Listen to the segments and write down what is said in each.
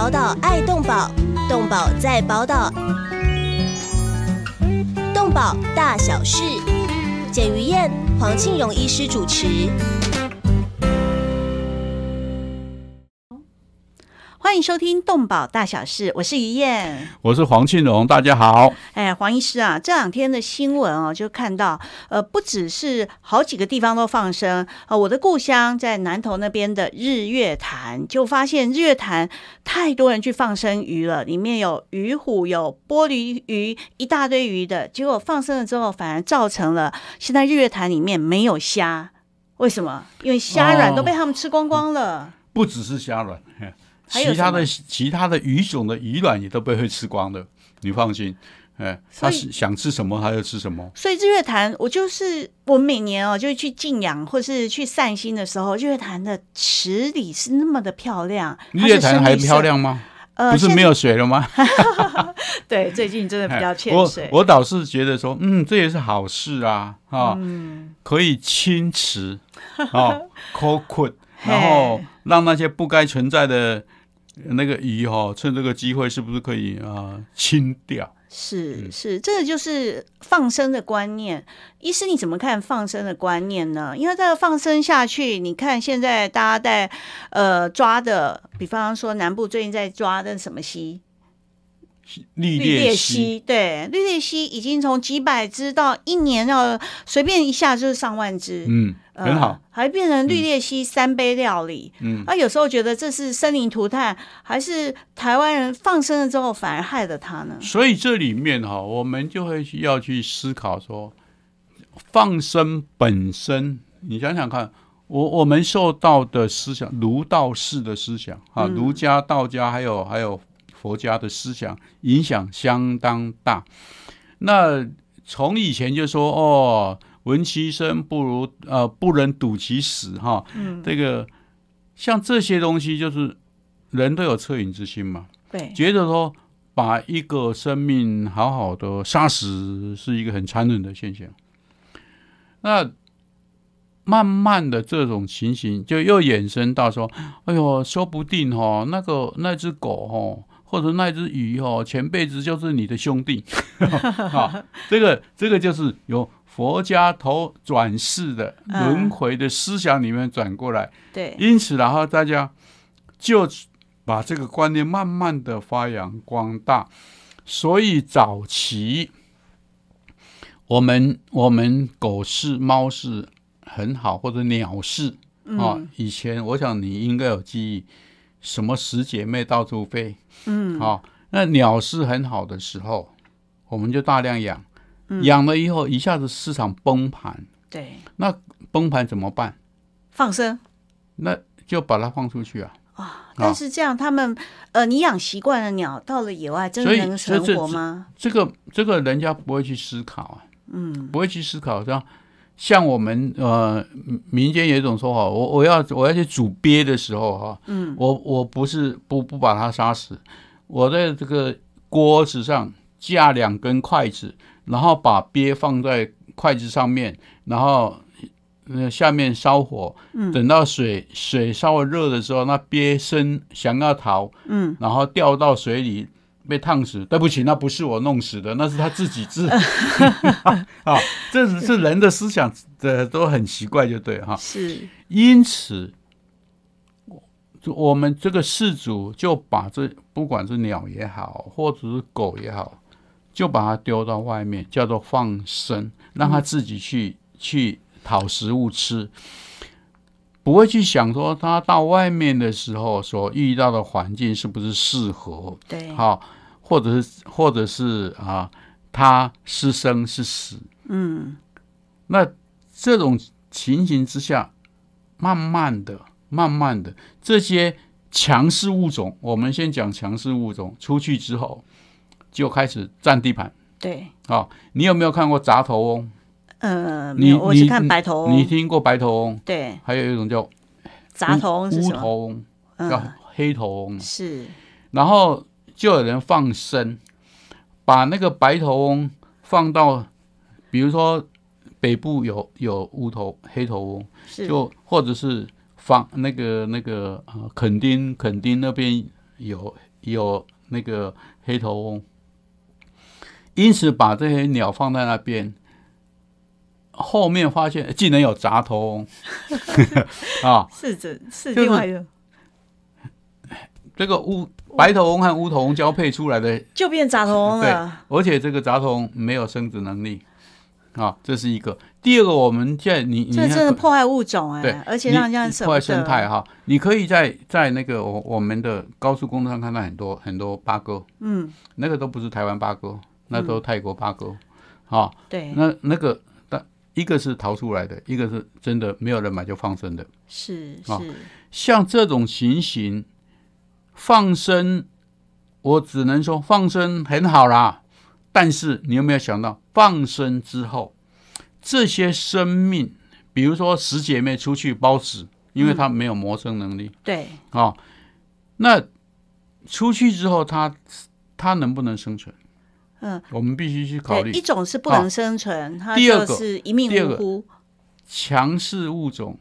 宝岛爱动宝，动宝在宝岛，动宝大小事，简于燕、黄庆荣医师主持。欢迎收听《动保大小事》，我是于燕，我是黄庆荣，大家好。哎，黄医师啊，这两天的新闻哦，就看到呃，不只是好几个地方都放生啊，我的故乡在南投那边的日月潭，就发现日月潭太多人去放生鱼了，里面有鱼虎、有玻璃鱼，一大堆鱼的，结果放生了之后，反而造成了现在日月潭里面没有虾，为什么？因为虾卵都被他们吃光光了。不只是虾卵。其他的其他的鱼种的鱼卵也都被会吃光的，你放心，哎，他是想吃什么他就吃什么。所以日月潭，我就是我每年哦，就是去静养或是去散心的时候，日月潭的池里是那么的漂亮。日月潭还漂亮吗？呃，不是没有水了吗？对，最近真的比较欠水。我我倒是觉得说，嗯，这也是好事啊，啊，可以清池啊，抠困，然后让那些不该存在的。那个鱼哈，趁这个机会是不是可以啊清掉？是是，这个就是放生的观念。医师你怎么看放生的观念呢？因为这个放生下去，你看现在大家在呃抓的，比方说南部最近在抓的什么溪？绿鬣蜥，对，绿鬣蜥已经从几百只到一年要随便一下就是上万只，嗯，很好，还变成绿鬣蜥三杯料理，嗯，啊，有时候觉得这是生灵涂炭，还是台湾人放生了之后反而害了它呢？所以这里面哈，我们就会要去思考说，放生本身，你想想看，我我们受到的思想，儒道士的思想啊，儒家、道家，还有还有。佛家的思想影响相当大。那从以前就说哦，闻其声不如呃不能睹其死哈。嗯，这个像这些东西，就是人都有恻隐之心嘛。对，觉得说把一个生命好好的杀死是一个很残忍的现象。那慢慢的这种情形就又衍生到说，哎呦，说不定哈，那个那只狗哈。或者那只鱼哦，前辈子就是你的兄弟，啊，这个这个就是由佛家头转世的轮回的思想里面转过来，对，因此然后大家就把这个观念慢慢的发扬光大，所以早期我们我们狗是猫是很好，或者鸟是啊，以前我想你应该有记忆。什么十姐妹到处飞，嗯，好，那鸟是很好的时候，我们就大量养，养了以后一下子市场崩盘，对，那崩盘怎么办？放生，那就把它放出去啊。啊，但是这样他们，呃，你养习惯了鸟，到了野外真的能存活吗？这个这个人家不会去思考啊，嗯，不会去思考这样。像我们呃民间有一种说法，我我要我要去煮鳖的时候哈，嗯，我我不是不不把它杀死，我在这个锅子上架两根筷子，然后把鳖放在筷子上面，然后呃下面烧火，嗯，等到水水稍微热的时候，那鳖身想要逃，嗯，然后掉到水里。被烫死，对不起，那不是我弄死的，那是他自己自 啊，这只是人的思想的都很奇怪，就对哈。是，因此，我们这个事主就把这不管是鸟也好，或者是狗也好，就把它丢到外面，叫做放生，让它自己去去讨食物吃。不会去想说他到外面的时候所遇到的环境是不是适合，对，好，或者是或者是啊，他是生是死，嗯，那这种情形之下，慢慢的、慢慢的，这些强势物种，我们先讲强势物种出去之后，就开始占地盘，对，好，你有没有看过杂头翁？呃，你我是看白头翁，你听过白头翁？对，还有一种叫杂头翁，乌头翁，叫黑头翁。是，然后就有人放生，把那个白头翁放到，比如说北部有有乌头、黑头翁，就或者是放那个那个呃，垦丁垦丁那边有有那个黑头翁，因此把这些鸟放在那边。后面发现竟然有杂头翁。啊，是这是就是另外一个，这个乌白头翁和乌头翁交配出来的就变杂头翁对了。，而且这个杂头翁没有生殖能力啊，这是一个。第二个，我们现在你你这真的破坏物种哎、对，而且让人家你破坏。生态哈。你可以在在那个我我们的高速公路上看到很多很多八哥，嗯，那个都不是台湾八哥，那都泰国八哥，啊，对，那那个但一个是逃出来的，一个是真的没有人买就放生的。是啊是，像这种情形，放生，我只能说放生很好啦。但是你有没有想到，放生之后，这些生命，比如说十姐妹出去包纸，因为她没有谋生能力对，啊、那出去之后，她她能不能生存？嗯，我们必须去考，虑一种是不能生存，它第二个就是一命呜呼。强势物种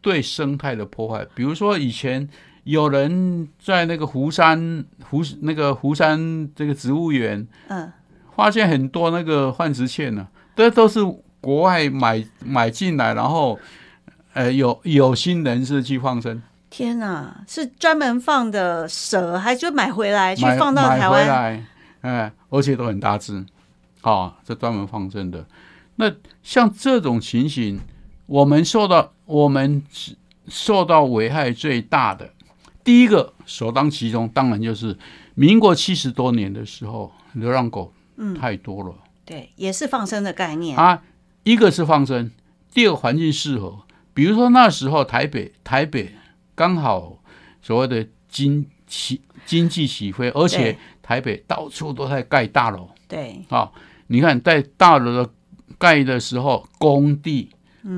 对生态的破坏。比如说，以前有人在那个湖山湖那个湖山这个植物园嗯，发现很多那个幻石蚬呢，这都是国外买买进来，然后呃有有心人士去放生，天哪，是专门放的蛇，还就买回来去放到台湾？来，哎，而且都很大只，哦，这专门放生的。那像这种情形，我们受到我们受到危害最大的，第一个首当其冲，当然就是民国七十多年的时候，流浪狗太多了、对，也是放生的概念。啊。一个是放生，第二个环境适合，比如说那时候台北台北刚好所谓的经起经济起飞，而且台北到处都在盖大楼。对，啊、你看在大楼的盖的时候，工地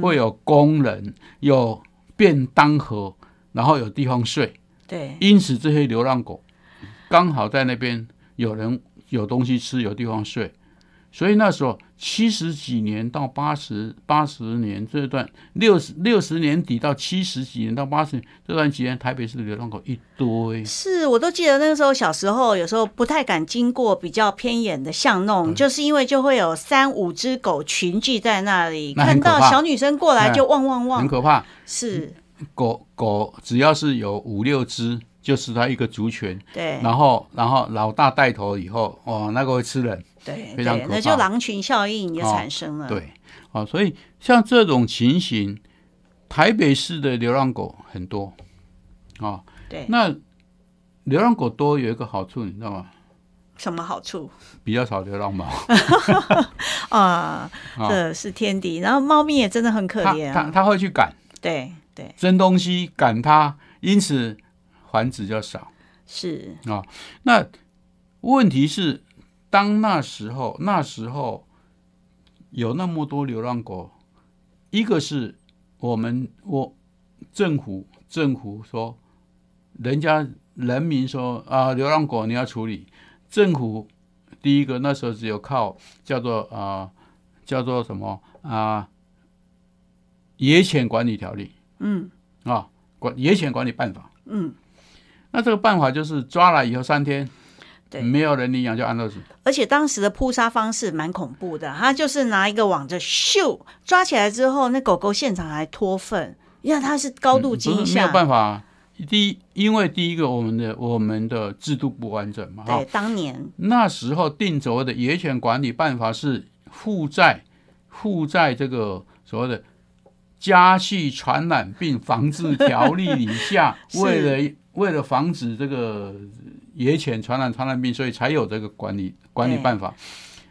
会有工人，有便当盒，然后有地方睡，对，因此这些流浪狗刚好在那边有人有东西吃，有地方睡，所以那时候七十几年到八十八十年这段六十六十年底到七十几年到八十年这段期间，台北市的流浪狗一堆。是我都记得那个时候小时候，有时候不太敢经过比较偏远的巷弄，就是因为就会有三五只狗群聚在那里，看到小女生过来哎。就汪汪汪。很。可怕，是，狗狗只要是有五六只，就是它一个族群。对，然后，然后老大带头以后，哦，那个会吃人，对非常可，怕那就狼群效应也哦产生了。，对，啊、所以像这种情形，台北市的流浪狗很多，啊、对那流浪狗多有一个好处，你知道吗？什么好处比较少流浪猫，啊？啊这是天敌。然后猫咪也真的很可怜啊。它它会去赶对对，争东西，赶它，因此繁殖就少。是。啊，那问题是，当那时候那时候有那么多流浪狗，一个是我们我政府政府说，人家人民说啊，流浪狗你要处理，政府第一个那时候只有靠叫做啊叫做什么啊野犬管理条例嗯啊管野犬管理办法。嗯，那这个办法就是抓了以后三天，对没有人领养就安乐死。而且当时的扑杀方式蛮恐怖的，他就是拿一个网子咻抓起来之后，那狗狗现场还脱粪，因为它是高度嗯不是没有惊吓。办法。第一，因为第一个我们的我们的制度不完整嘛，对，，当年那时候定所谓的野犬管理办法是附在附在这个所谓的家畜传染病防治条例里下，为了为了防止这个野犬传染传染病，所以才有这个管理管理办法。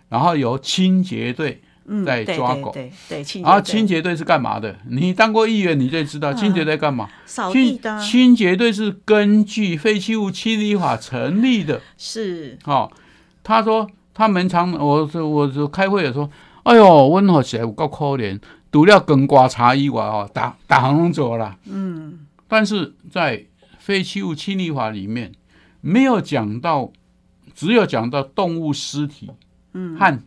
然后由清洁队在抓狗对对然后清洁队是干嘛的？你当过议员，你就知道嗯清洁队干嘛。扫地清的啊清洁队是根据废弃物清理法成立的。是哦，他说他们常我是我是开会也说，哎呦，温和起来我够可怜，除了耕瓜茶以外哦，打打行拢做了。嗯，但是在废弃物清理法里面没有讲到，只有讲到动物尸体，嗯，和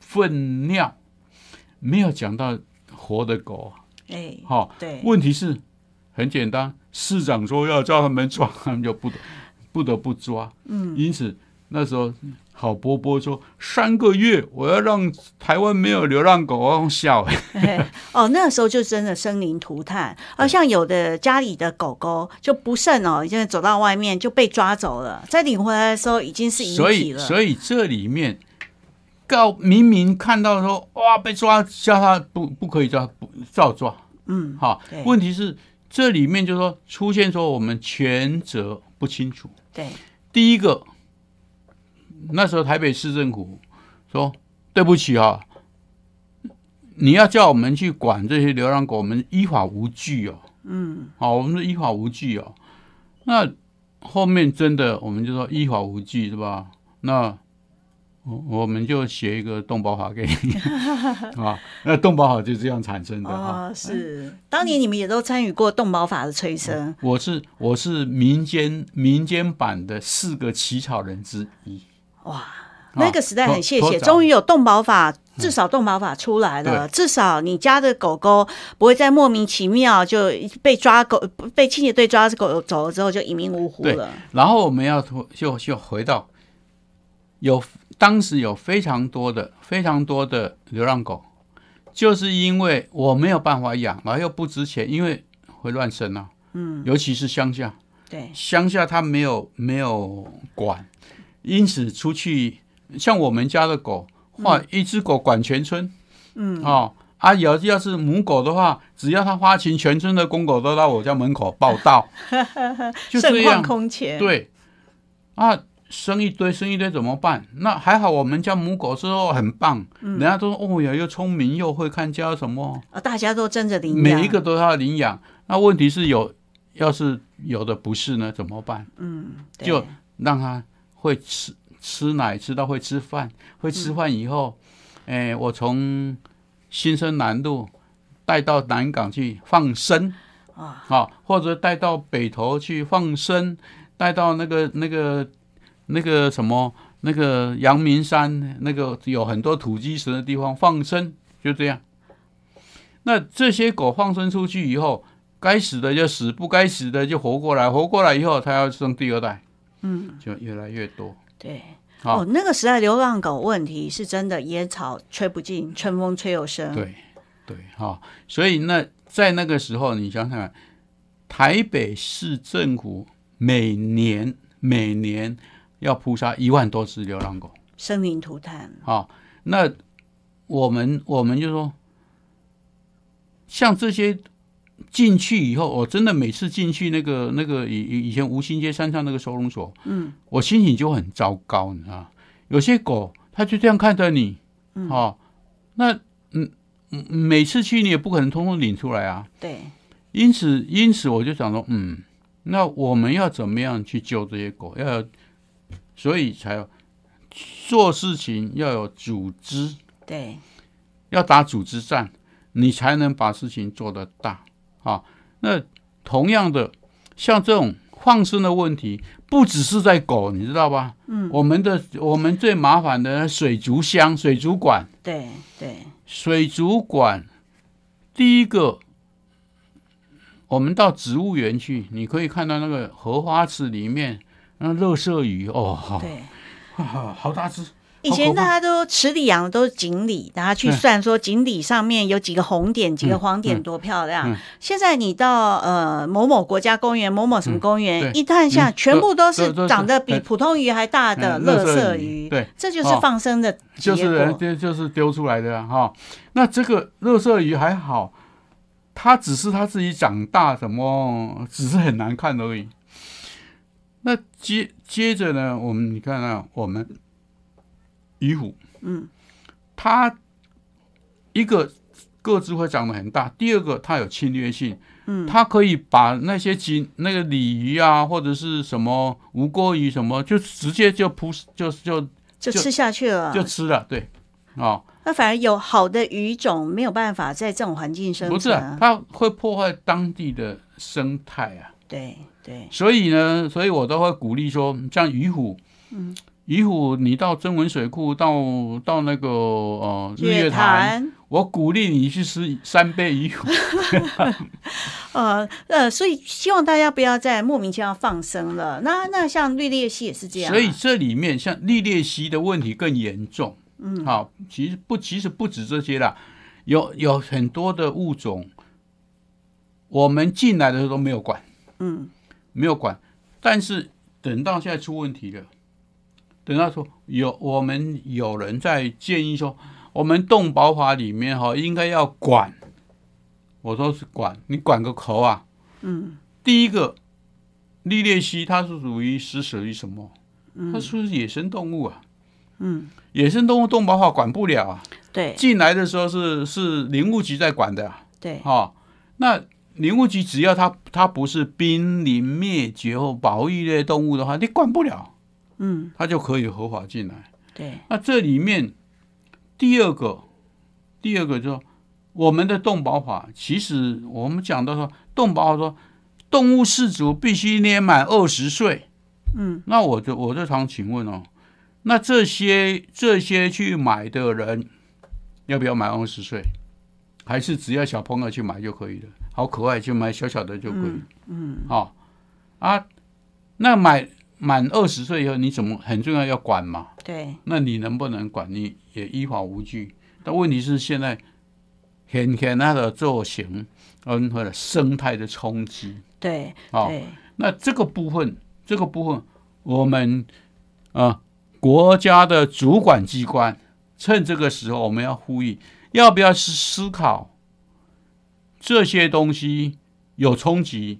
粪尿，没有讲到活的狗。哎，哈、对，问题是很简单，市长说要叫他们抓，他们就不得不得不抓。嗯，因此那时候郝波波说三个月我要让台湾没有流浪狗，我用笑哎。哦，那个时候就真的生灵涂炭，而像有的家里的狗狗就不慎哦，已经走到外面就被抓走了，在领回来的时候已经是遗体了。所以，所以这里面告明明看到说哇被抓，叫他不不可以抓，不照抓。嗯，好，问题是这里面就说出现说我们权责不清楚。对，第一个那时候台北市政府说对不起啊，你要叫我们去管这些流浪狗，我们依法无据哦。嗯，好，我们是依法无据哦。那后面真的我们就说依法无据是吧？那。我我们就写一个动保法给你 啊，那动保法就这样产生的啊。是，当年你们也都参与过动保法的催生。我是我是民间民间版的四个起草人之一。哇，那个时代很谢谢，终于有动保法，至少动保法出来了，至少你家的狗狗不会再莫名其妙就被抓狗被清洁队抓狗走了之后就一命呜呼了。然后我们要就就回到有。当时有非常多的、非常多的流浪狗，就是因为我没有办法养，然后又不值钱，因为会乱生啊。嗯，尤其是乡下，对乡下他没有没有管，因此出去像我们家的狗，哇，一只狗管全村。嗯，哦啊，有要是母狗的话，只要它发情，全村的公狗都到我家门口报道，就这样空前。对啊。生一堆，生一堆怎么办？那还好，我们家母狗之后很棒，人家都说哦呀，又聪明又会看家什么啊，大家都争着领养，每一个都要领养。那问题是有，要是有的不是呢，怎么办？嗯，就让它会吃吃奶，吃到会吃饭，会吃饭以后，哎，我从新生南路带到南港去放生啊，好，或者带到北头去放生，带到那个那个。那个什么，那个阳明山，那个有很多土鸡神的地方放生，就这样。那这些狗放生出去以后，该死的就死，不该死的就活过来。活过来以后，它要生第二代，嗯，就越来越多。对，哦，那个时代流浪狗问题是真的，野草吹不尽，春风吹又生。对，对，哈。所以那在那个时候，你想想，台北市政府每年每年。要扑杀一万多只流浪狗，生灵涂炭。好，那我们我们就说，像这些进去以后，我真的每次进去那个那个以以前吴兴街山上那个收容所，嗯，我心情就很糟糕，你知道有些狗，它就这样看着你，嗯。哦，那嗯每次去你也不可能通通领出来啊。对，因此因此我就想说，嗯，那我们要怎么样去救这些狗？要所以才有做事情要有组织，对，要打组织战，你才能把事情做得大啊。那同样的，像这种放生的问题，不只是在狗，你知道吧？嗯，我们的我们最麻烦的水族箱、水族馆，对对，水族馆第一个，我们到植物园去，你可以看到那个荷花池里面。那乐色鱼哦，好，对，好大只。以前大家都池里养的都是锦鲤，大家去算说锦鲤上面有几个红点、几个黄点，多漂亮。现在你到呃某某国家公园、某某什么公园一探下，全部都是长得比普通鱼还大的乐色鱼。对，这就是放生的就是就就是丢出来的哈。那这个乐色鱼还好，它只是它自己长大，什么只是很难看而已。那接接着呢，我们你看啊，我们鱼虎，嗯，它一个个子会长得很大，第二个它有侵略性，嗯，它可以把那些金那个鲤鱼啊，或者是什么无锅鱼什么，就直接就扑就就就吃下去了，就吃了，对，哦，那反而有好的鱼种没有办法在这种环境生存，不是，它会破坏当地的生态啊，对。对，所以呢，所以我都会鼓励说，像鱼虎，嗯，鱼虎，你到增文水库，到到那个呃日月潭，我鼓励你去吃三杯鱼。虎。呃呃，所以希望大家不要再莫名其妙放生了。那那像绿鬣蜥也是这样啊、所以这里面像绿鬣蜥的问题更严重。嗯，好，其实不，其实不止这些啦，有有很多的物种，我们进来的时候都没有管，嗯，没有管，但是等到现在出问题了，等到说有我们有人在建议说，我们动保法里面哈应该要管，我说是管，你管个头啊！嗯，第一个，利列蜥它是属于是属于什么？它是不是野生动物啊？嗯，野生动物动保法管不了啊，对进来的时候是是林务局在管的啊。对，哦，那林务局只要它它不是濒临灭绝或保育类动物的话，你管不了，嗯，他就可以合法进来。对，那这里面第二个，第二个就说我们的动保法，其实我们讲到说动保法说动物饲主必须年满二十岁，嗯，那我就我就常请问哦，那这些这些去买的人要不要买二十岁？还是只要小朋友去买就可以了？好可爱，就买小小的就可以。嗯，好、啊，那买满二十岁以后，你怎么很重要要管嘛？对，那你能不能管？你也依法无据。但问题是现在很很大的造型嗯或者生态的冲击对，啊、对，那这个部分，这个部分，我们啊、国家的主管机关趁这个时候，我们要呼吁，要不要思思考这些东西有冲击，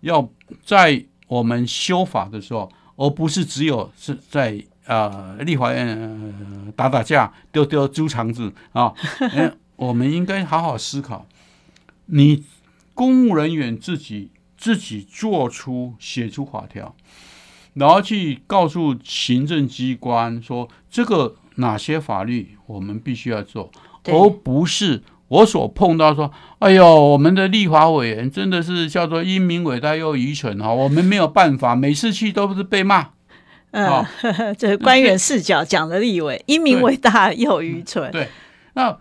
要在我们修法的时候，而不是只有是在呃立法院、呃、打打架、丢丢猪肠子啊。嗯 我们应该好好思考，你公务人员自己自己做出写出法条，然后去告诉行政机关说这个哪些法律我们必须要做，而不是我所碰到说，哎呦，我们的立法委员真的是叫做英明伟大又愚蠢哈，我们没有办法，每次去都是被骂。嗯好，这官员视角讲的立委，英明对伟大又愚蠢，对，那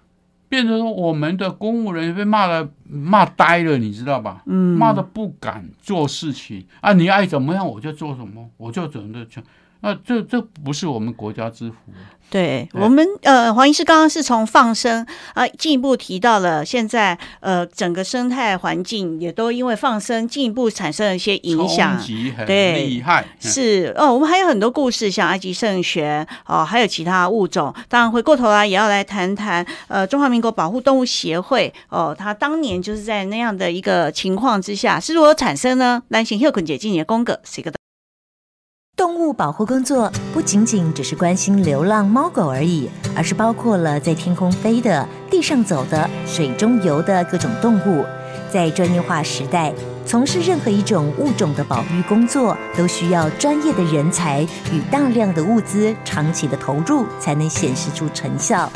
变成说我们的公务人员被骂了骂呆了，你知道吧？嗯，骂的不敢做事情啊！你爱怎么样我就做什么，我就怎么的去。那这这不是我们国家之福啊。对对我们呃，黄医师刚刚是从放生啊，进一步提到了现在呃整个生态环境也都因为放生进一步产生了一些影响很对厉害。嗯是哦，我们还有很多故事，像埃及圣玄哦，还有其他物种。当然，回过头来也要来谈谈呃中华民国保护动物协会哦，它当年就是在那样的一个情况之下是如何产生呢？蓝型秀捆姐今年公格是一个动物保护工作不仅仅只是关心流浪猫狗而已，而是包括了在天空飞的、地上走的、水中游的各种动物。在专业化时代，从事任何一种物种的保育工作，都需要专业的人才与大量的物资长期的投入，才能显示出成效。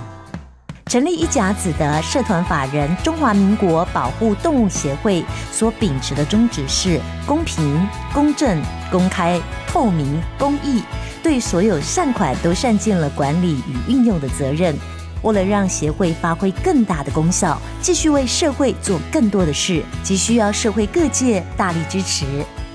成立一甲子的社团法人中华民国保护动物协会所秉持的宗旨是公平、公正、公开、透明、公益，对所有善款都善尽了管理与运用的责任。为了让协会发挥更大的功效，继续为社会做更多的事，急需要社会各界大力支持，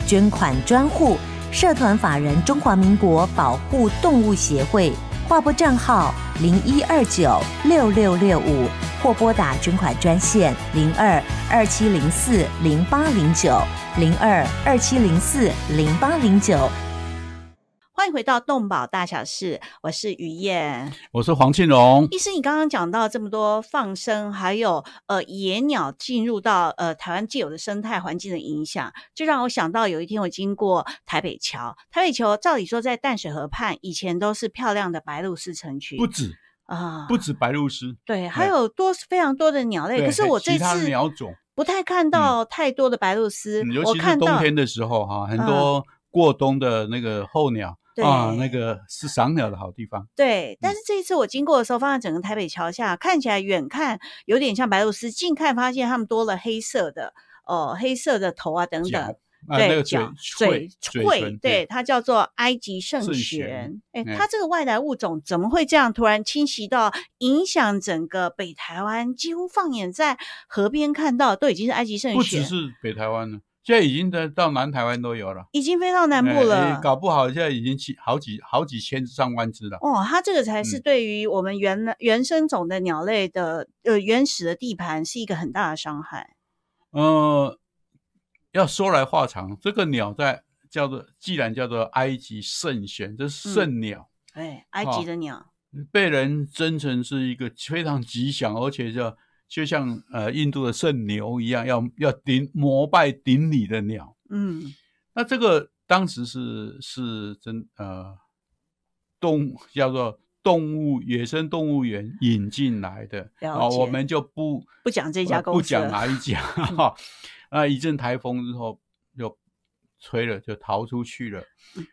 捐款专户社团法人中华民国保护动物协会。划拨账号零一二九六六六五，或拨打捐款专线零二二七零四零八零九零二二七零四零八零九。欢迎回到动保大小事，我是于燕。我是黄庆荣，医师，你刚刚讲到这么多放生，还有呃野鸟进入到呃台湾既有的生态环境的影响，就让我想到有一天我经过台北桥，台北桥照理说在淡水河畔以前都是漂亮的白鹭鸶成群不止啊，不止白鹭鸶，对，还有多非常多的鸟类。可是我这其他的次鸟种，不太看到太多的白鹭鸶，嗯尤其是冬天的时候哈，很多过冬的那个候鸟对啊，那个是赏鸟的好地方。对，但嗯是这一次我经过的时候，发现整个台北桥下看起来远看有点像白鹭鸶，近看发现它们多了黑色的哦、黑色的头啊等等。啊，对角嘴嘴喙，对，它叫做埃及圣圣玄玄。哎，哎它这个外来物种怎么会这样突然侵袭到，影响整个北台湾？几乎放眼在河边看到，都已经是埃及圣不只，是北台湾了，现在已经在到南台湾都有了。已经飞到南部哎了哎。搞不好现在已经起好几好几千上万只了。哦，它这个才是嗯对于我们原来原生种的鸟类的呃原始的地盘是一个很大的伤害。呃，要说来话长，这个鸟在叫做，既然叫做埃及圣玄，这是圣鸟，哎，埃哦及的鸟，被人真成是一个非常吉祥，而且就就像呃印度的圣牛一样，要要顶膜拜顶礼的鸟。嗯那这个当时是是真呃动叫做动物野生动物园引进来的啊、我们就不不讲这家呃不讲公司了哪一家哈。啊，一阵台风之后就吹了，就逃出去了。嗯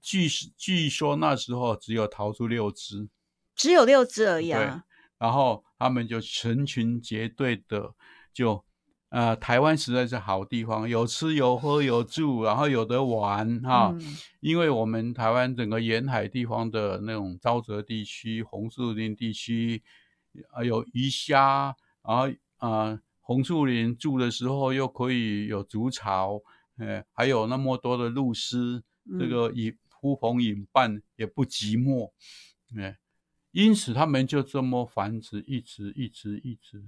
据据说那时候只有逃出六只，只有六只而已啊。然后他们就成群结队的就。呃，台湾实在是好地方，有吃有喝有住，然后有得玩哈。嗯因为我们台湾整个沿海地方的那种沼泽地区、红树林地区，啊有鱼虾，然后啊、红树林住的时候又可以有竹巢，呃，还有那么多的露丝，这嗯个以呼朋引伴也不寂寞，哎、因此他们就这么繁殖，一直一直一直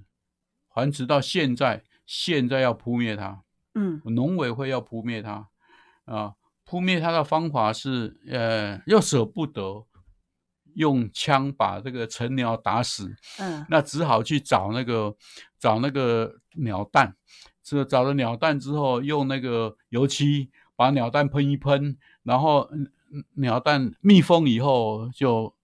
繁殖到现在，现在要扑灭它。嗯农委会要扑灭它，啊，扑灭它的方法是，呃，又舍不得用枪把这个成鸟打死，嗯那只好去找那个找那个鸟蛋，这找了鸟蛋之后，用那个油漆把鸟蛋喷一喷，然后鸟蛋密封以后就嗯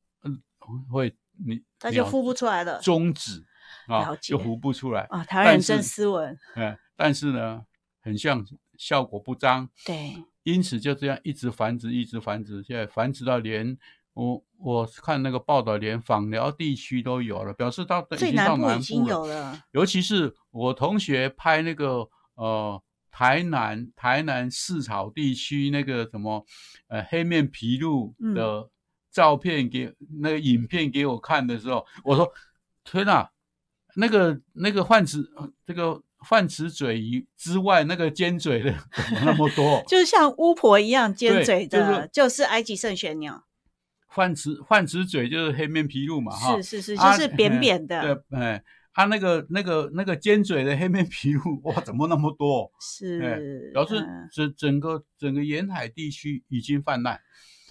会你鸟它就孵不出来了终止啊就孵不出来。啊。台湾人真斯文，嗯，但是呢，很像效果不彰，对，因此就这样一直繁殖，一直繁殖，现在繁殖到连我我看那个报道，连访寮地区都有了，表示到已最经到南部已经南部了。有了。尤其是我同学拍那个呃台南台南市草地区那个什么呃黑面琵鹭嗯的照片给、那个影片给我看的时候，我说天哪，那个那个泛齿呃这个泛齿嘴鱼之外，那个尖嘴的怎么那么多？就是像巫婆一样尖对嘴就是的，就是埃及圣玄鸟。泛齿泛齿嘴就是黑面琵鹭嘛，哈，是是是，就啊是扁扁的，对，哎，他、那个那个那个尖嘴的黑面皮鹭，哇，怎么那么多？是表示嗯整整个整个沿海地区已经泛滥。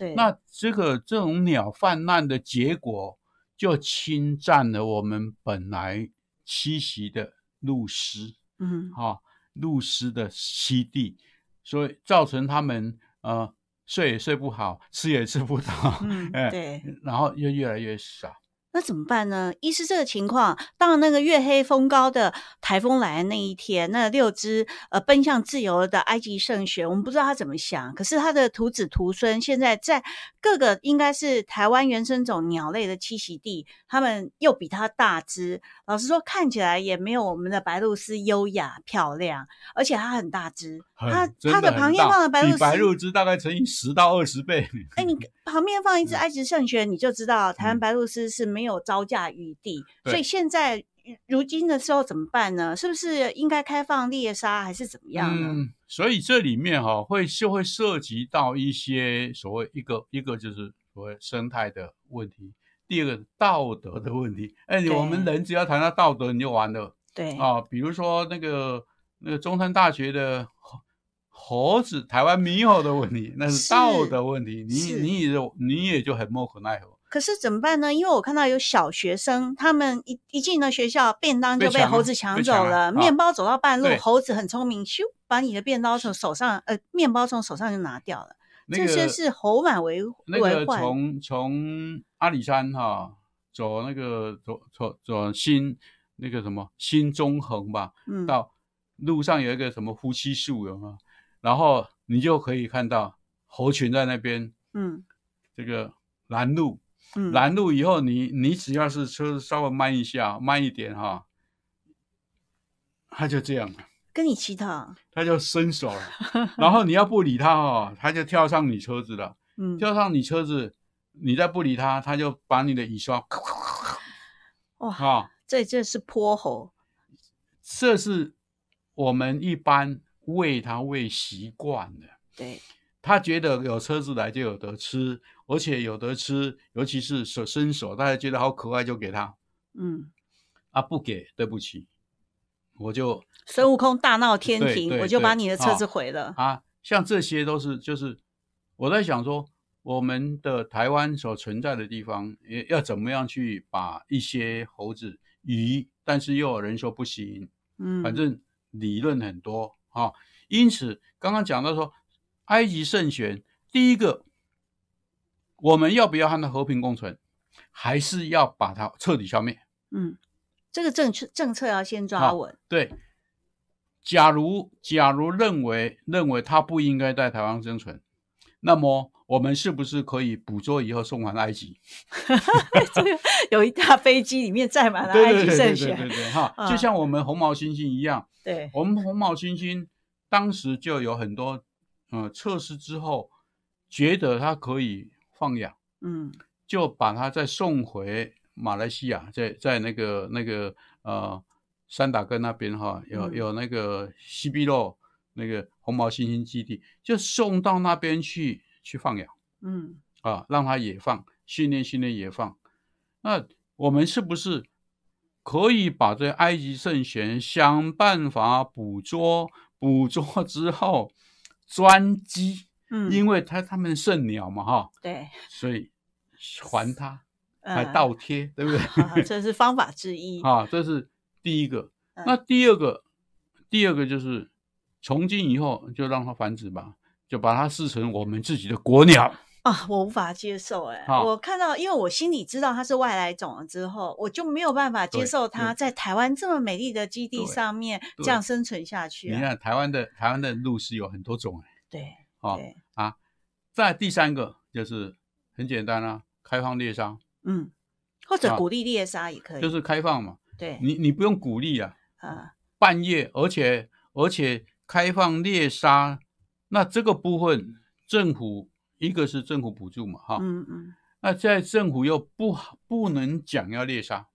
对。那这个这种鸟泛滥的结果，就侵占了我们本来栖息的鹭鸶，嗯哈、鹭鸶的栖地，所以造成他们呃睡也睡不好，吃也吃不到，嗯，哎对。然后又越来越少。那怎么办呢？一是这个情况，到那个月黑风高的台风来的那一天，那六只呃奔向自由的埃及圣玄，我们不知道他怎么想，可是他的徒子徒孙现在在各个应该是台湾原生种鸟类的栖息地，他们又比它大只，老实说看起来也没有我们的白鹭鸶优雅漂亮，而且它很大只，它它的旁边放的白鹭白鹭鸶大概乘以十到二十倍。哎，你旁边放一嗯只埃及圣玄，你就知道台湾白鹭鸶是没有招架余地。所以对现在如今的时候怎么办呢？是不是应该开放猎杀，还是怎么样呢？嗯，所以这里面哈、会就会涉及到一些所谓一个一个就是所谓生态的问题，第二个道德的问题。哎，我们人只要谈到道德，你就完了对，啊。比如说那个那个中山大学的猴猴子台湾猕猴的问题，那是是道德问题，你你也就你也就很莫可奈何。可是怎么办呢？因为我看到有小学生，他们一一进了学校，便当就被猴子抢走了，啊面包走到半路，对猴子很聪明，咻，把你的便当从手上，呃，面包从手上就拿掉了。那个这些是猴满为那个为患。从从阿里山哈、走那个走走走新那个什么新中横吧，嗯，到路上有一个什么夫妻树有吗？然后你就可以看到猴群在那边嗯这个拦路，嗯，拦路以后你你只要是车稍微慢一下慢一点哈、他就这样，跟你乞讨，他就伸手了，然后你要不理他哦，他就跳上你车子了，嗯，跳上你车子，你再不理他，他就把你的雨刷，哇，啊，这这是泼猴，这是我们一般喂他喂习惯了。对，他觉得有车子来就有得吃，而且有得吃，尤其是手伸手，大家觉得好可爱就给他嗯，啊，不给对不起，我就孙悟空大闹天庭，我就把你的车啊子毁了。啊，像这些都是就是我在想说，我们的台湾所存在的地方，也要怎么样去把一些猴子鱼，但是又有人说不行，嗯，反正理论很多啊。因此，刚刚讲到说，埃及圣选，第一个，我们要不要和它和平共存，还是要把它彻底消灭？嗯，这个政策政策要先抓稳。对，假如假如认为认为它不应该在台湾生存，那么我们是不是可以捕捉以后送还埃及？这个有一架飞机里面载满了埃及圣对对对哈，嗯就像我们红毛猩猩一样，对，我们红毛猩猩当时就有很多呃测试之后，觉得它可以放养，嗯就把它再送回马来西亚，在在那个那个呃三打根那边哈，有嗯有那个西比洛那个红毛猩猩基地，就送到那边去去放养嗯啊，让它野放，训练训练野放。那我们是不是可以把这埃及圣贤想办法捕捉？捕捉之后专机，嗯，因为他他们圣鸟嘛哈，对，所以还它。还嗯倒贴，对不对？啊 这是方法之一。啊，这是第一个。嗯那第二个，第二个就是从今以后就让它繁殖吧，就把它视成我们自己的国鸟。啊，我无法接受哎、好我看到，因为我心里知道它是外来种了之后，我就没有办法接受它在台湾这么美丽的基地上面对这样生存下去、啊。你看台湾的台湾的鹿是有很多种哎，对啊对，啊。再第三个就是很简单啊，开放猎杀，嗯，或者啊鼓励猎杀也可以。就是开放嘛。对，你你不用鼓励啊，啊，半夜，而且而且开放猎杀，那这个部分政府一个是政府补助嘛哈，嗯嗯那在政府又不不能讲要猎杀，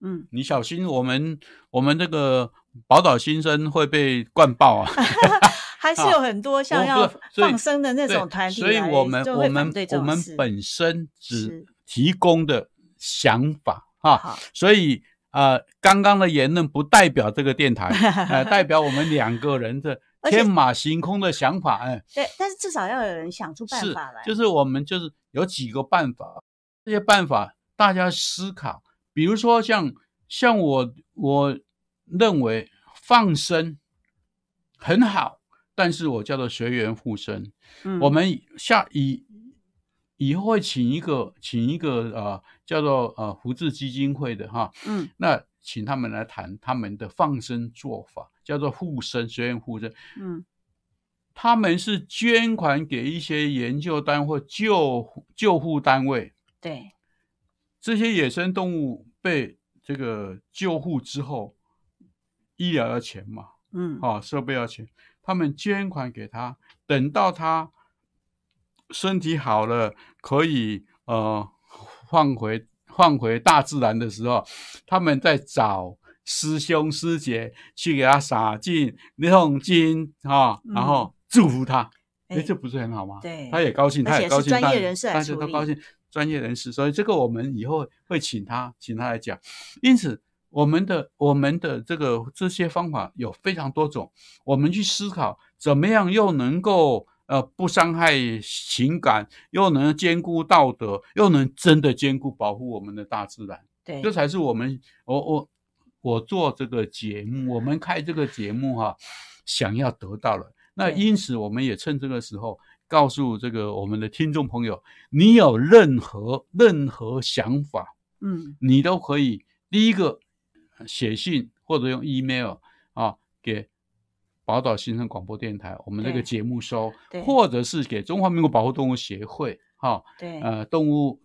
嗯，你小心我们我们这个宝岛新生会被灌爆啊！还是有很多像要放生的那种团体来，所以我们我们我们本身只提供的想法哈，所以呃，刚刚的言论不代表这个电台，呃，代表我们两个人的天马行空的想法，哎、对，但是至少要有人想出办法来，，就是我们就是有几个办法，这些办法大家思考，比如说像像我我认为放生很好，但是我叫做随缘护生，嗯。我们下以以后会请一个请一个呃叫做呃福智基金会的哈，嗯。那请他们来谈他们的放生做法，叫做护生学院护生。嗯。他们是捐款给一些研究单位、救救护单位，对，这些野生动物被这个救护之后，医疗要钱嘛，嗯。啊，设备要钱，他们捐款给他，等到他身体好了，可以呃放回放回大自然的时候，他们在找师兄师姐去给他洒进诵经啊，嗯然后祝福他。哎、哎这不是很好吗？对他也高兴，他也高兴，大专业人士来大家都高兴，专业人士，所以这个我们以后会请他，请他来讲。因此，我们的我们的这个这些方法有非常多种，我们去思考怎么样又能够呃不伤害情感，又能兼顾道德，又能真的兼顾保护我们的大自然。对，这才是我们我我我做这个节目，我们开这个节目哈、想要得到了。那因此，我们也趁这个时候告诉这个我们的听众朋友，你有任何任何想法，嗯你都可以第一个呃写信或者用 email 啊给宝岛新生广播电台，我们这个节目收，或者是给中华民国保护动物协会哈、对，呃动物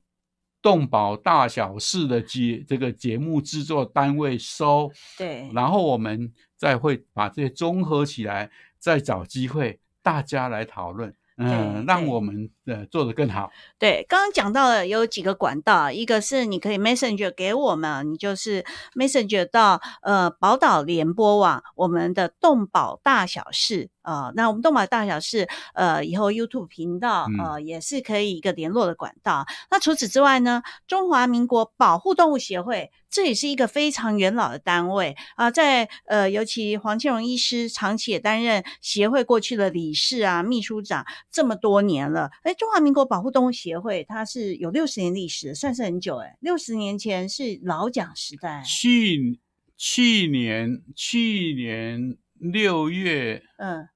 动保大小事的节这个节目制作单位收，对，然后我们再会把这些综合起来，再找机会大家来讨论。嗯，让我们呃做得更好。对，刚刚讲到了有几个管道，一个是你可以 Messenger 给我们，你就是 Messenger 到呃宝岛联播网，我们的动保大小事。呃，那我们动保大小事，呃，以后 YouTube 频道，呃，也是可以一个联络的管道。那除此之外呢，中华民国保护动物协会，这也是一个非常元老的单位啊，在呃，尤其黄庆荣医师长期也担任协会过去的理事啊、秘书长这么多年了。哎，中华民国保护动物协会它是有六十年历史，算是很久哎。六十年前是老蒋时代。去去年去年六月，嗯。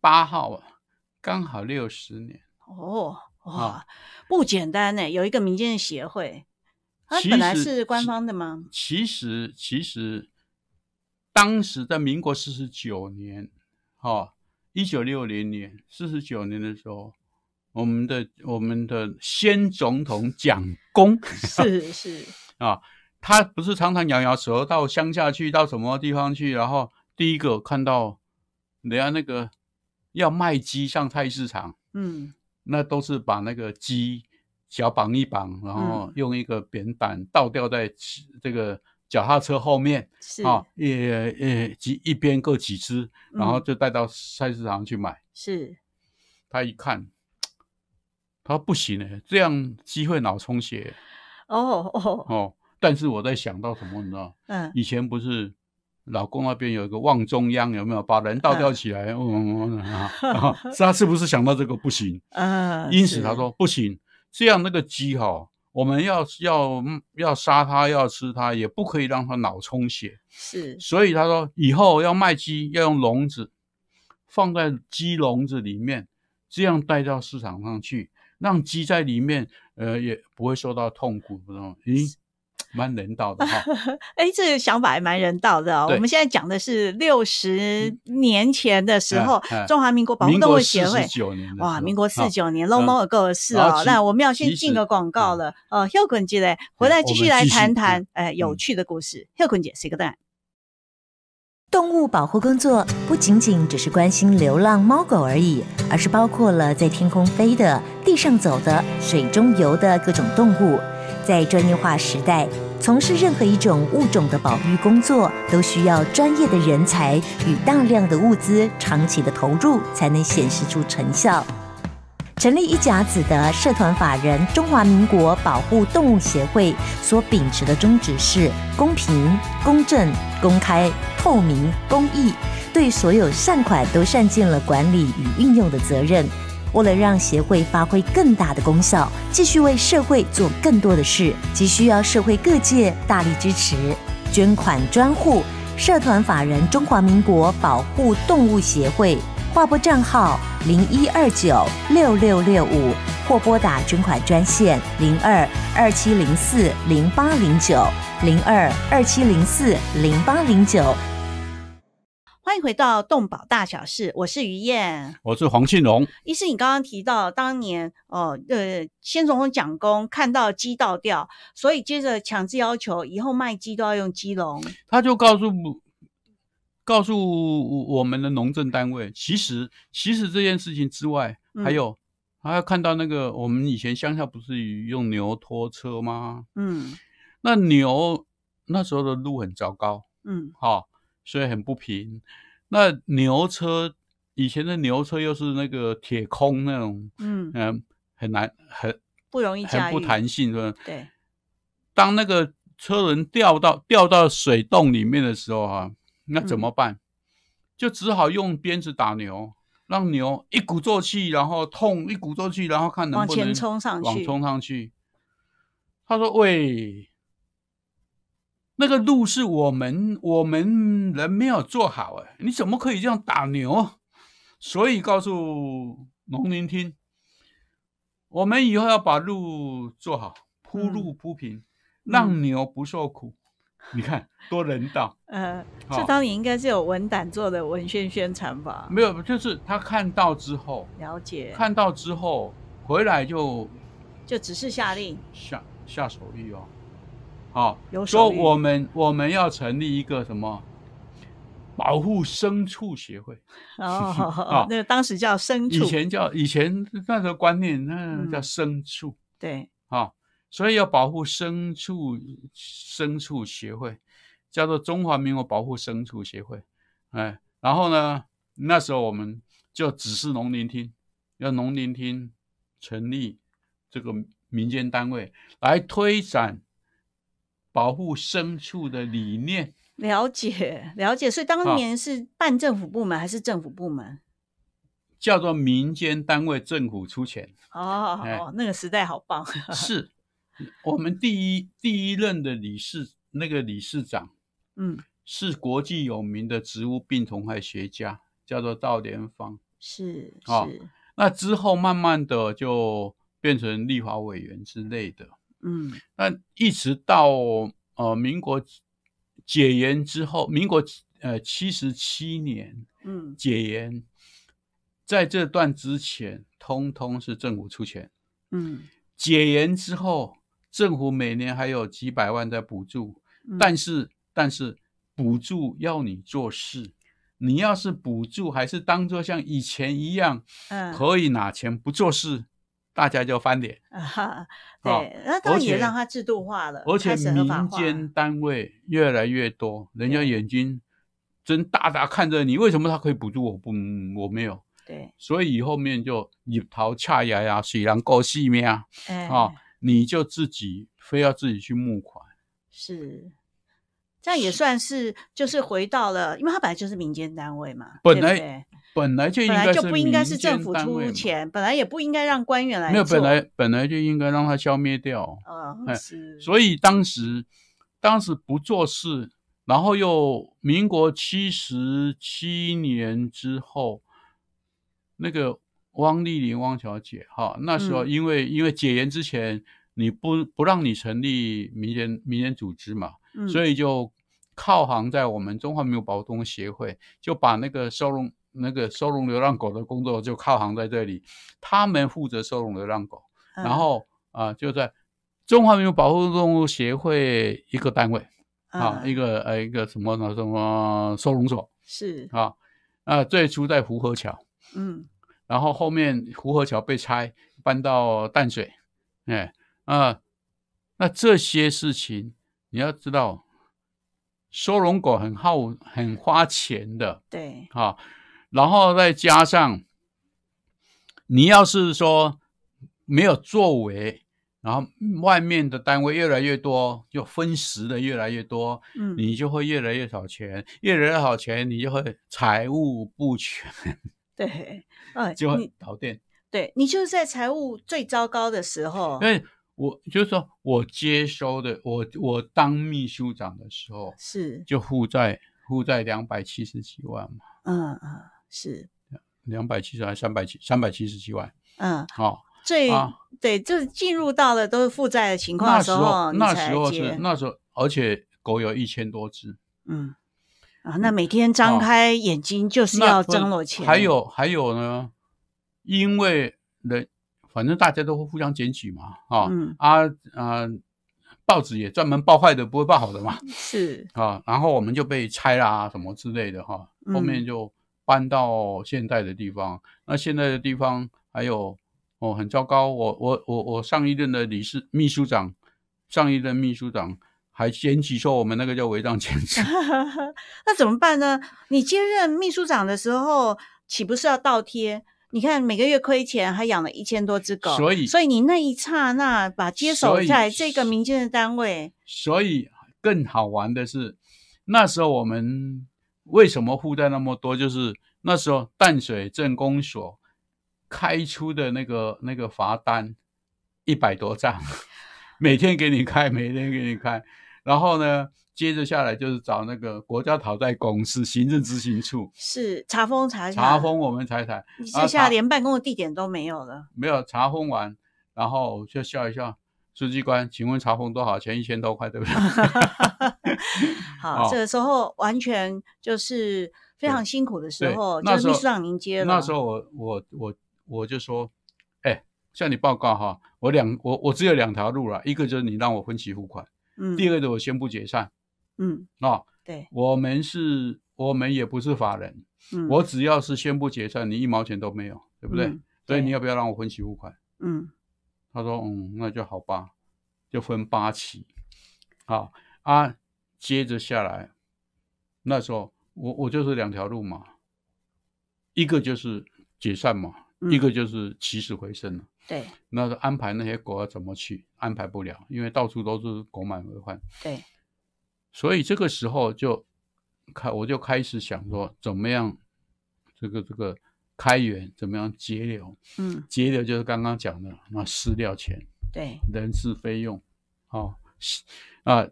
八号啊，刚好六十年哦，哇，不简单呢。有一个民间的协会，它本来是官方的吗？其实，其实当时在民国四十九年，哈，一九六零年四十九年的时候，我们的我们的先总统蒋公 是是啊，他不是常常摇摇舌到乡下去，到什么地方去，然后第一个看到人家那个。要卖鸡上菜市场，嗯，那都是把那个鸡脚绑一绑，然后用一个扁担倒吊在这个脚踏车后面，是啊，也也几一边各几只，然后就带到菜市场去买。是，他一看，他说不行哎，这样鸡会脑充血。哦哦哦，但是我在想到什么，你知道？嗯，以前不是。老公那边有一个望中央，有没有把人倒吊起来？嗯啊，他是不是想到这个不行？啊，因此他说不行，这样那个鸡哈，我们要要要杀它，要吃它，也不可以让它脑充血。是，所以他说以后要卖鸡要用笼子，放在鸡笼子里面，这样带到市场上去，让鸡在里面，呃，也不会受到痛苦，知道吗？咦？蛮人道的哈，哎，这个想法还蛮人道的哦。我们现在讲的是六十年前的时候，中华民国保护动物协会，哇，民国四九年，long long ago 的事哦。那我们要先进个广告了，呃，秀坤姐嘞，回来继续来谈谈，哎，有趣的故事。秀坤姐是一个蛋。动物保护工作不仅仅只是关心流浪猫狗而已，而是包括了在天空飞的、地上走的、水中游的各种动物。在专业化时代，从事任何一种物种的保育工作，都需要专业的人才与大量的物资，长期的投入才能显示出成效。成立一甲子的社团法人中华民国保护动物协会，所秉持的宗旨是公平、公正、公开、透明、公益，对所有善款都善尽了管理与运用的责任。为了让协会发挥更大的功效，继续为社会做更多的事，急需要社会各界大力支持。捐款专户：社团法人中华民国保护动物协会，划拨账号零一二九六六六五，或拨打捐款专线零二二七零四零八零九零二二七零四零八零九。欢迎回到动保大小事，我是于燕，我是黄庆荣。医师，你刚刚提到当年哦，呃，先总统蒋公看到鸡倒掉，所以接着强制要求以后卖鸡都要用鸡笼。他就告诉告诉我们的农政单位，其实其实这件事情之外，还有还要看到那个我们以前乡下不是用牛拖车吗？嗯，那牛那时候的路很糟糕，嗯，好。所以很不平。那牛车以前的牛车又是那个铁空那种，嗯嗯，很难很不容易很不弹性，是吧？对。当那个车轮掉到掉到水洞里面的时候，哈，那怎么办？就只好用鞭子打牛，让牛一鼓作气，然后痛，一鼓作气，然后看能不能冲上去，往冲上去。他说：“喂。”那个路是我们我们人没有做好哎，你怎么可以这样打牛？所以告诉农民听，我们以后要把路做好，铺路铺平，让牛不受苦。你看 多人道。呃，这当年应该是有文胆做的文宣宣传吧？没有，就是他看到之后了解，看到之后回来就就只是下令下下手谕哦。好，说我们我们要成立一个什么保护牲畜协会，哦，那当时叫牲畜，以前叫以前那时候观念，那嗯。叫牲畜对，啊，所以要保护牲畜牲畜协会，叫做中华民国保护牲畜协会，哎，然后呢，那时候我们就指示农林厅，要农林厅成立这个民间单位来推展保护牲畜的理念。了解了解。所以当年是办政府部门还是政府部门？叫做民间单位，政府出钱。哦哎哦，那个时代好棒，是我们第一第一任的理事，那个理事长嗯，是国际有名的植物病虫害学家，叫做赵连芳。是哦是，那之后慢慢的就变成立法委员之类的。嗯。那一直到呃民国解严之后，民国呃七十七年嗯。解严，在这段之前，通通是政府出钱。嗯，解严之后，政府每年还有几百万在补助，嗯。但是但是补助要你做事，你要是补助还是当做像以前一样嗯。可以拿钱不做事，大家就翻脸。啊对，那当然也让它制度化了，而且民间单位越来越多，人家眼睛睁大大看着你，为什么他可以补助我不？嗯我没有，对，所以后面就日头恰牙呀，水人过细命啊，哎哦，你就自己非要自己去募款。是。这样也算是，就是回到了，因为它本来就是民间单位嘛，本来对对本来就应本来该就不应该是政府出钱，本来也不应该让官员来没有，本来本来就应该让它消灭掉。嗯哎是，所以当时当时不做事，然后又民国七十七年之后，那个汪丽玲汪小姐哈，那时候嗯因为、因为解严之前，你不不让你成立民间民间组织嘛，嗯。所以就靠行在我们中华民国保护动物协会，就把那个收容那个收容流浪狗的工作就靠行在这里，他们负责收容流浪狗，嗯。然后啊、就在中华民国保护动物协会一个单位啊，嗯一个呃一个什么呢？什么收容所。是啊，啊最初在湖河桥，嗯。然后后面湖河桥被拆搬到淡水，哎啊，那这些事情你要知道，收容狗很耗很花钱的对啊，然后再加上你要是说没有作为，然后外面的单位越来越多，就分食的越来越多，嗯你就会越来越少钱，越来越少钱，你就会财务不全，对，呃就会你导电。对你就是在财务最糟糕的时候因，为我就是说我接收的，我我当秘书长的时候，是。就负债负债两百七十几万嘛，嗯嗯是。两百七十还三百七三百七十几万，嗯。哦，最、啊对，就是进入到了都是负债的情况的时的候，候那时候是那时候，而且狗有一千多只，嗯。啊，那每天张哦开眼睛就是要不挣了钱，还有还有呢，因为人反正大家都会互相检举嘛，啊、嗯啊啊，报纸也专门报坏的，不会报好的嘛，是啊，然后我们就被拆啦什么之类的哈，嗯后面就搬到现在的地方。那现在的地方还有哦很糟糕，我我我我上一任的理事秘书长，上一任秘书长还检举说我们那个叫违章建筑，那怎么办呢？你接任秘书长的时候，岂不是要倒贴？你看每个月亏钱，还养了一千多只狗，所以所以你那一刹那把接手在这个民间的单位，所以更好玩的是，那时候我们为什么负债那么多？就是那时候淡水镇公所开出的那个那个罚单一百多张，每天给你开，每天给你开。然后呢，接着下来就是找那个国家讨债公司行政执行处是查封查查，封我们财产，这下连办公的地点都没有了。没有查封完，然后就笑一笑。书记官，请问查封多少钱？一千多块，对不对？好，哦这个时候完全就是非常辛苦的时候，就是秘书长您接了，那时候我我我我就说，哎，向你报告哈，我两我我只有两条路了，一个就是你让我分期付款，嗯，第二个我先不解散嗯，啊、对，我们是我们也不是法人，嗯，我只要是宣布解散，你一毛钱都没有，对不对？嗯所以你要不要让我分期付款？嗯他说，嗯，那就好吧，就分八期，好啊，接着下来，那时候我我就是两条路嘛，一个就是解散嘛，嗯一个就是起死回生了。对那个安排那些狗要怎么去？安排不了，因为到处都是狗满为患。对，所以这个时候就开，我就开始想说，怎么样这个这个开源，怎么样节流？嗯节流就是刚刚讲的那饲料钱、对，人事费用，哦，是啊，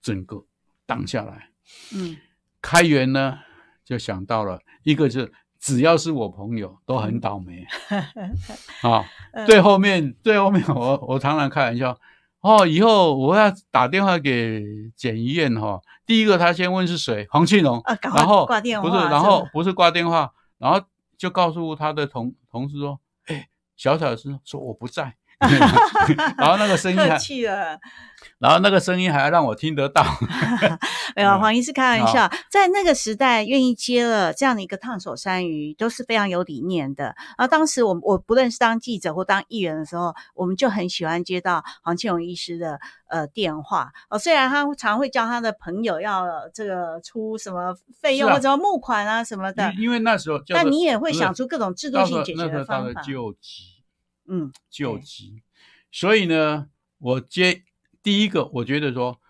整个挡下来。嗯开源呢，就想到了一个是只要是我朋友都很倒霉啊。嗯最后面最后面我我常常开玩笑。哦，以后我要打电话给检医院哈、第一个他先问是谁，黄庆荣，啊然后挂电话不是，然后不是挂电话，然后就告诉他的同同事说，哎，小小声说我不在，然后那个声音客还，气了。然后那个声音还让我听得到，没有，嗯黄医师开玩笑，在那个时代，愿意接了这样的一个烫手山芋，都是非常有理念的。然后当时我我不论是当记者或当议员的时候，我们就很喜欢接到黄庆荣医师的呃电话。哦，虽然他常会叫他的朋友要这个出什么费用啊或者募款啊什么的，因因为那时候但你也会想出各种制度性解决那时候到了的方法。救急，嗯救急，所以呢，我接第一个，我觉得说，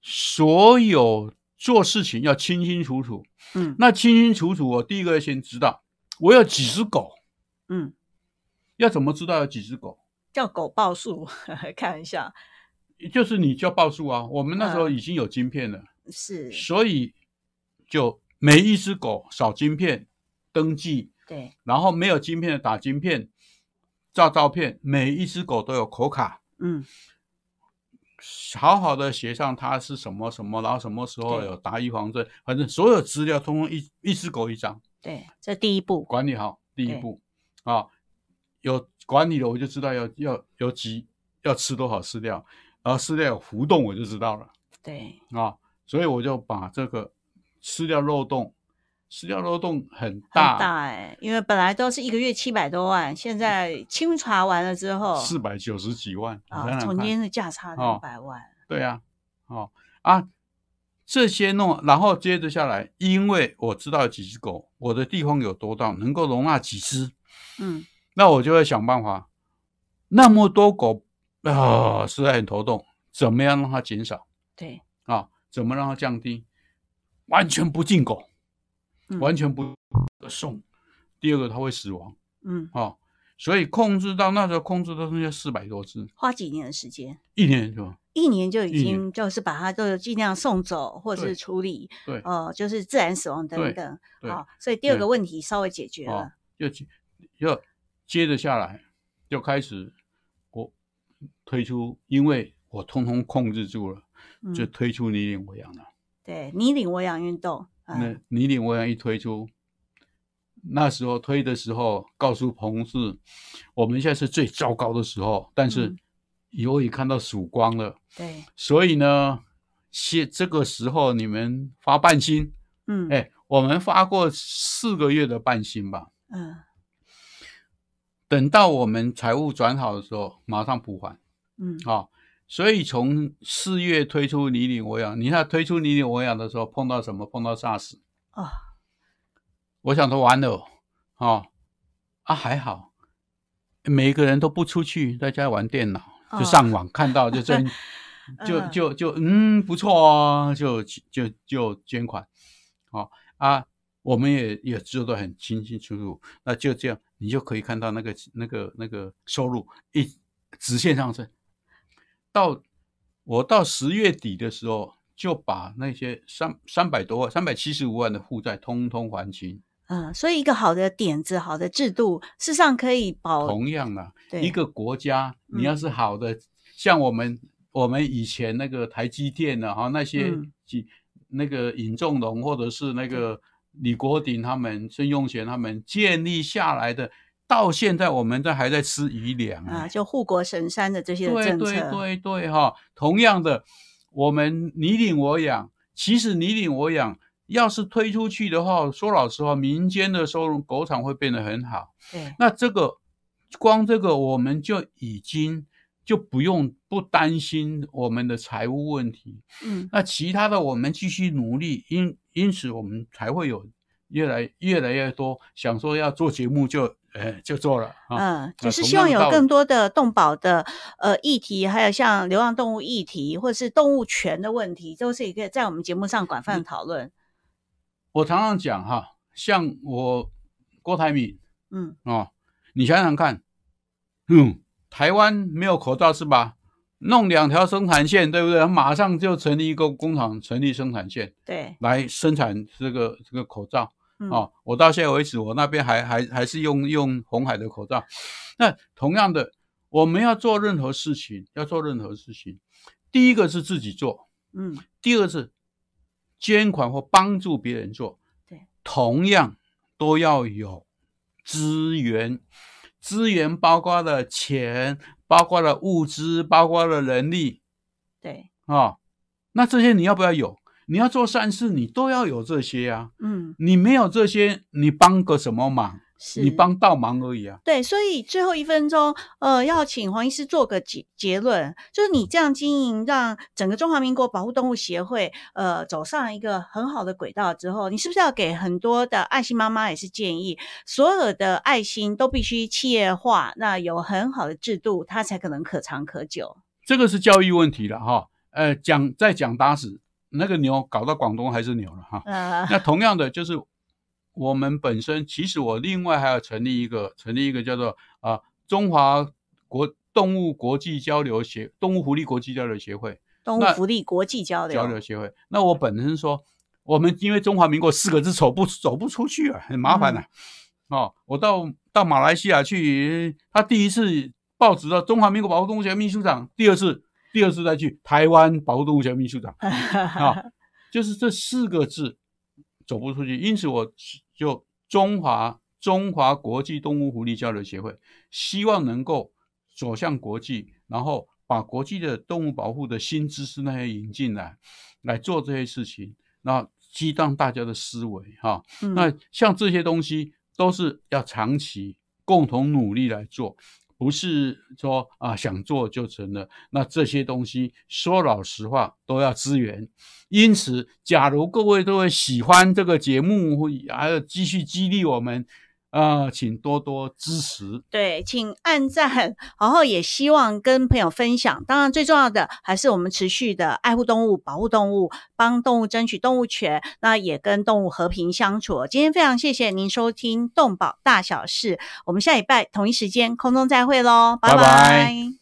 所有做事情要清清楚楚。嗯那清清楚楚，我第一个要先知道我有几只狗，嗯，要怎么知道有几只狗？叫狗报数，看一下就是你叫报数啊。我们那时候嗯已经有晶片了，是，所以就每一只狗扫晶片登记，对，然后没有晶片的打晶片，照照片，每一只狗都有口卡。嗯。好好的写上它是什么什么，然后什么时候有打预防针，反正所有资料通通一一只狗一张，对，这第一步，管理好第一步。啊，有管理了我就知道要要有几要吃多少饲料，然后饲料有浮动我就知道了。对，啊，所以我就把这个饲料漏洞，饲料漏洞很很大，大哎、因为本来都是一个月七百多万，现在清查完了之后，四百九十几万，啊，中间的价差哦两百万，对啊、哦啊，这些弄，然后接着下来，因为我知道有几只狗，我的地方有多大，能够容纳几只，嗯那我就会想办法。那么多狗啊，实在很头痛，怎么样让它减少对，啊？怎么让它降低？完全不进狗，嗯完全不送。第二个，它会死亡。嗯，啊，所以控制到那时候控制到剩下四百多只，花几年的时间，一年就一年就已经就是把它都尽量送走或者是处理，对。呃，就是自然死亡等等，对啊，所以第二个问题稍微解决哦了，，就接就接着下来就开始我推出，因为我通通控制住了，就嗯，推出你领我养了。对，你领我养运动，那嗯你领我养一推出，那时候推的时候，告诉同事，我们现在是最糟糕的时候，但是嗯。以后也看到曙光了。对，所以呢，现这个时候你们发半薪，嗯，哎，我们发过四个月的半薪吧。嗯，等到我们财务转好的时候，马上补还。嗯，啊、所以从四月推出你领我养，你看推出你领我养的时候碰到什么？碰到 SARS，哦，我想说完了哦，啊还好，每个人都不出去，在家玩电脑，哦。就上网看到就真 就嗯。就就嗯不错哦，就就就捐款，哦啊，我们也也知道很清清楚楚，那就这样，你就可以看到那个那个那个收入一直线上升，到我到十月底的时候，就把那些三三百多万、三百七十五万的负债通通还清。嗯，所以一个好的点子、好的制度，事实上可以保同样的，对一个国家，嗯你要是好的，像我们我们以前那个台积电的哈，那些嗯几、那个尹仲荣或者是那个李国鼎他们、孙用贤他们建立下来的，到现在我们都还在吃余粮啊，就护国神山的这些对政策，对对对哈，同样的，我们你领我养，其实你领我养，要是推出去的话，说老实话，民间的收入狗场会变得很好。对，那这个光这个我们就已经就不用不担心我们的财务问题。嗯，那其他的我们继续努力，因因此我们才会有越来越来越多想说要做节目就呃就做了啊。嗯，就是希望有更多的动保的呃议题，还有像流浪动物议题，或者是动物权的问题，都是一个在我们节目上广嗯泛讨论。我常常讲哈，像我郭台铭嗯，哦，你想想看，嗯，台湾没有口罩是吧？弄两条生产线，对不对？马上就成立一个工厂，成立生产线对，来生产这个这个口罩。嗯，哦，我到现在为止，我那边还还还是用用红海的口罩。那同样的，我们要做任何事情，要做任何事情，第一个是自己做，嗯，第二个是捐款或帮助别人做。对，同样都要有资源，资源包括了钱，包括了物资，包括了人力对，啊、那这些你要不要有？你要做善事，你都要有这些啊。嗯，你没有这些，你帮个什么忙？是你帮倒忙而已啊。对，所以最后一分钟，呃，要请黄医师做个结结论，就是你这样经营，让整个中华民国保护动物协会，呃，走上一个很好的轨道之后，你是不是要给很多的爱心妈妈也是建议，所有的爱心都必须企业化，那有很好的制度，它才可能可长可久。这个是教育问题了哈。呃，讲再讲打死那个牛，搞到广东还是牛了哈。呃，那同样的，就是我们本身，其实我另外还要成立一个，成立一个叫做啊、中华国动物国际交流协动物福利国际交流协会动物福利国际交流，交流协会。那我本身说，我们因为中华民国四个字走不走不出去啊，很麻烦呐、哦，我到到马来西亚去，他第一次报纸的中华民国保护动物协会秘书长，第二次第二次再去台湾保护动物协会秘书长。啊，就是这四个字走不出去，因此我就中华中华国际动物福利交流协会，希望能够走向国际，然后把国际的动物保护的新知识那些引进来，来做这些事情，那激荡大家的思维哈、嗯那像这些东西都是要长期共同努力来做，不是说啊想做就成了。那这些东西说老实话都要资源。因此，假如各位都会喜欢这个节目，会还要继续激励我们，啊，请多多支持。对，请按赞，然后也希望跟朋友分享。当然，最重要的还是我们持续的爱护动物、保护动物，帮动物争取动物权，那也跟动物和平相处。今天非常谢谢您收听《动保大小事》，我们下礼拜同一时间空中再会喽，拜拜拜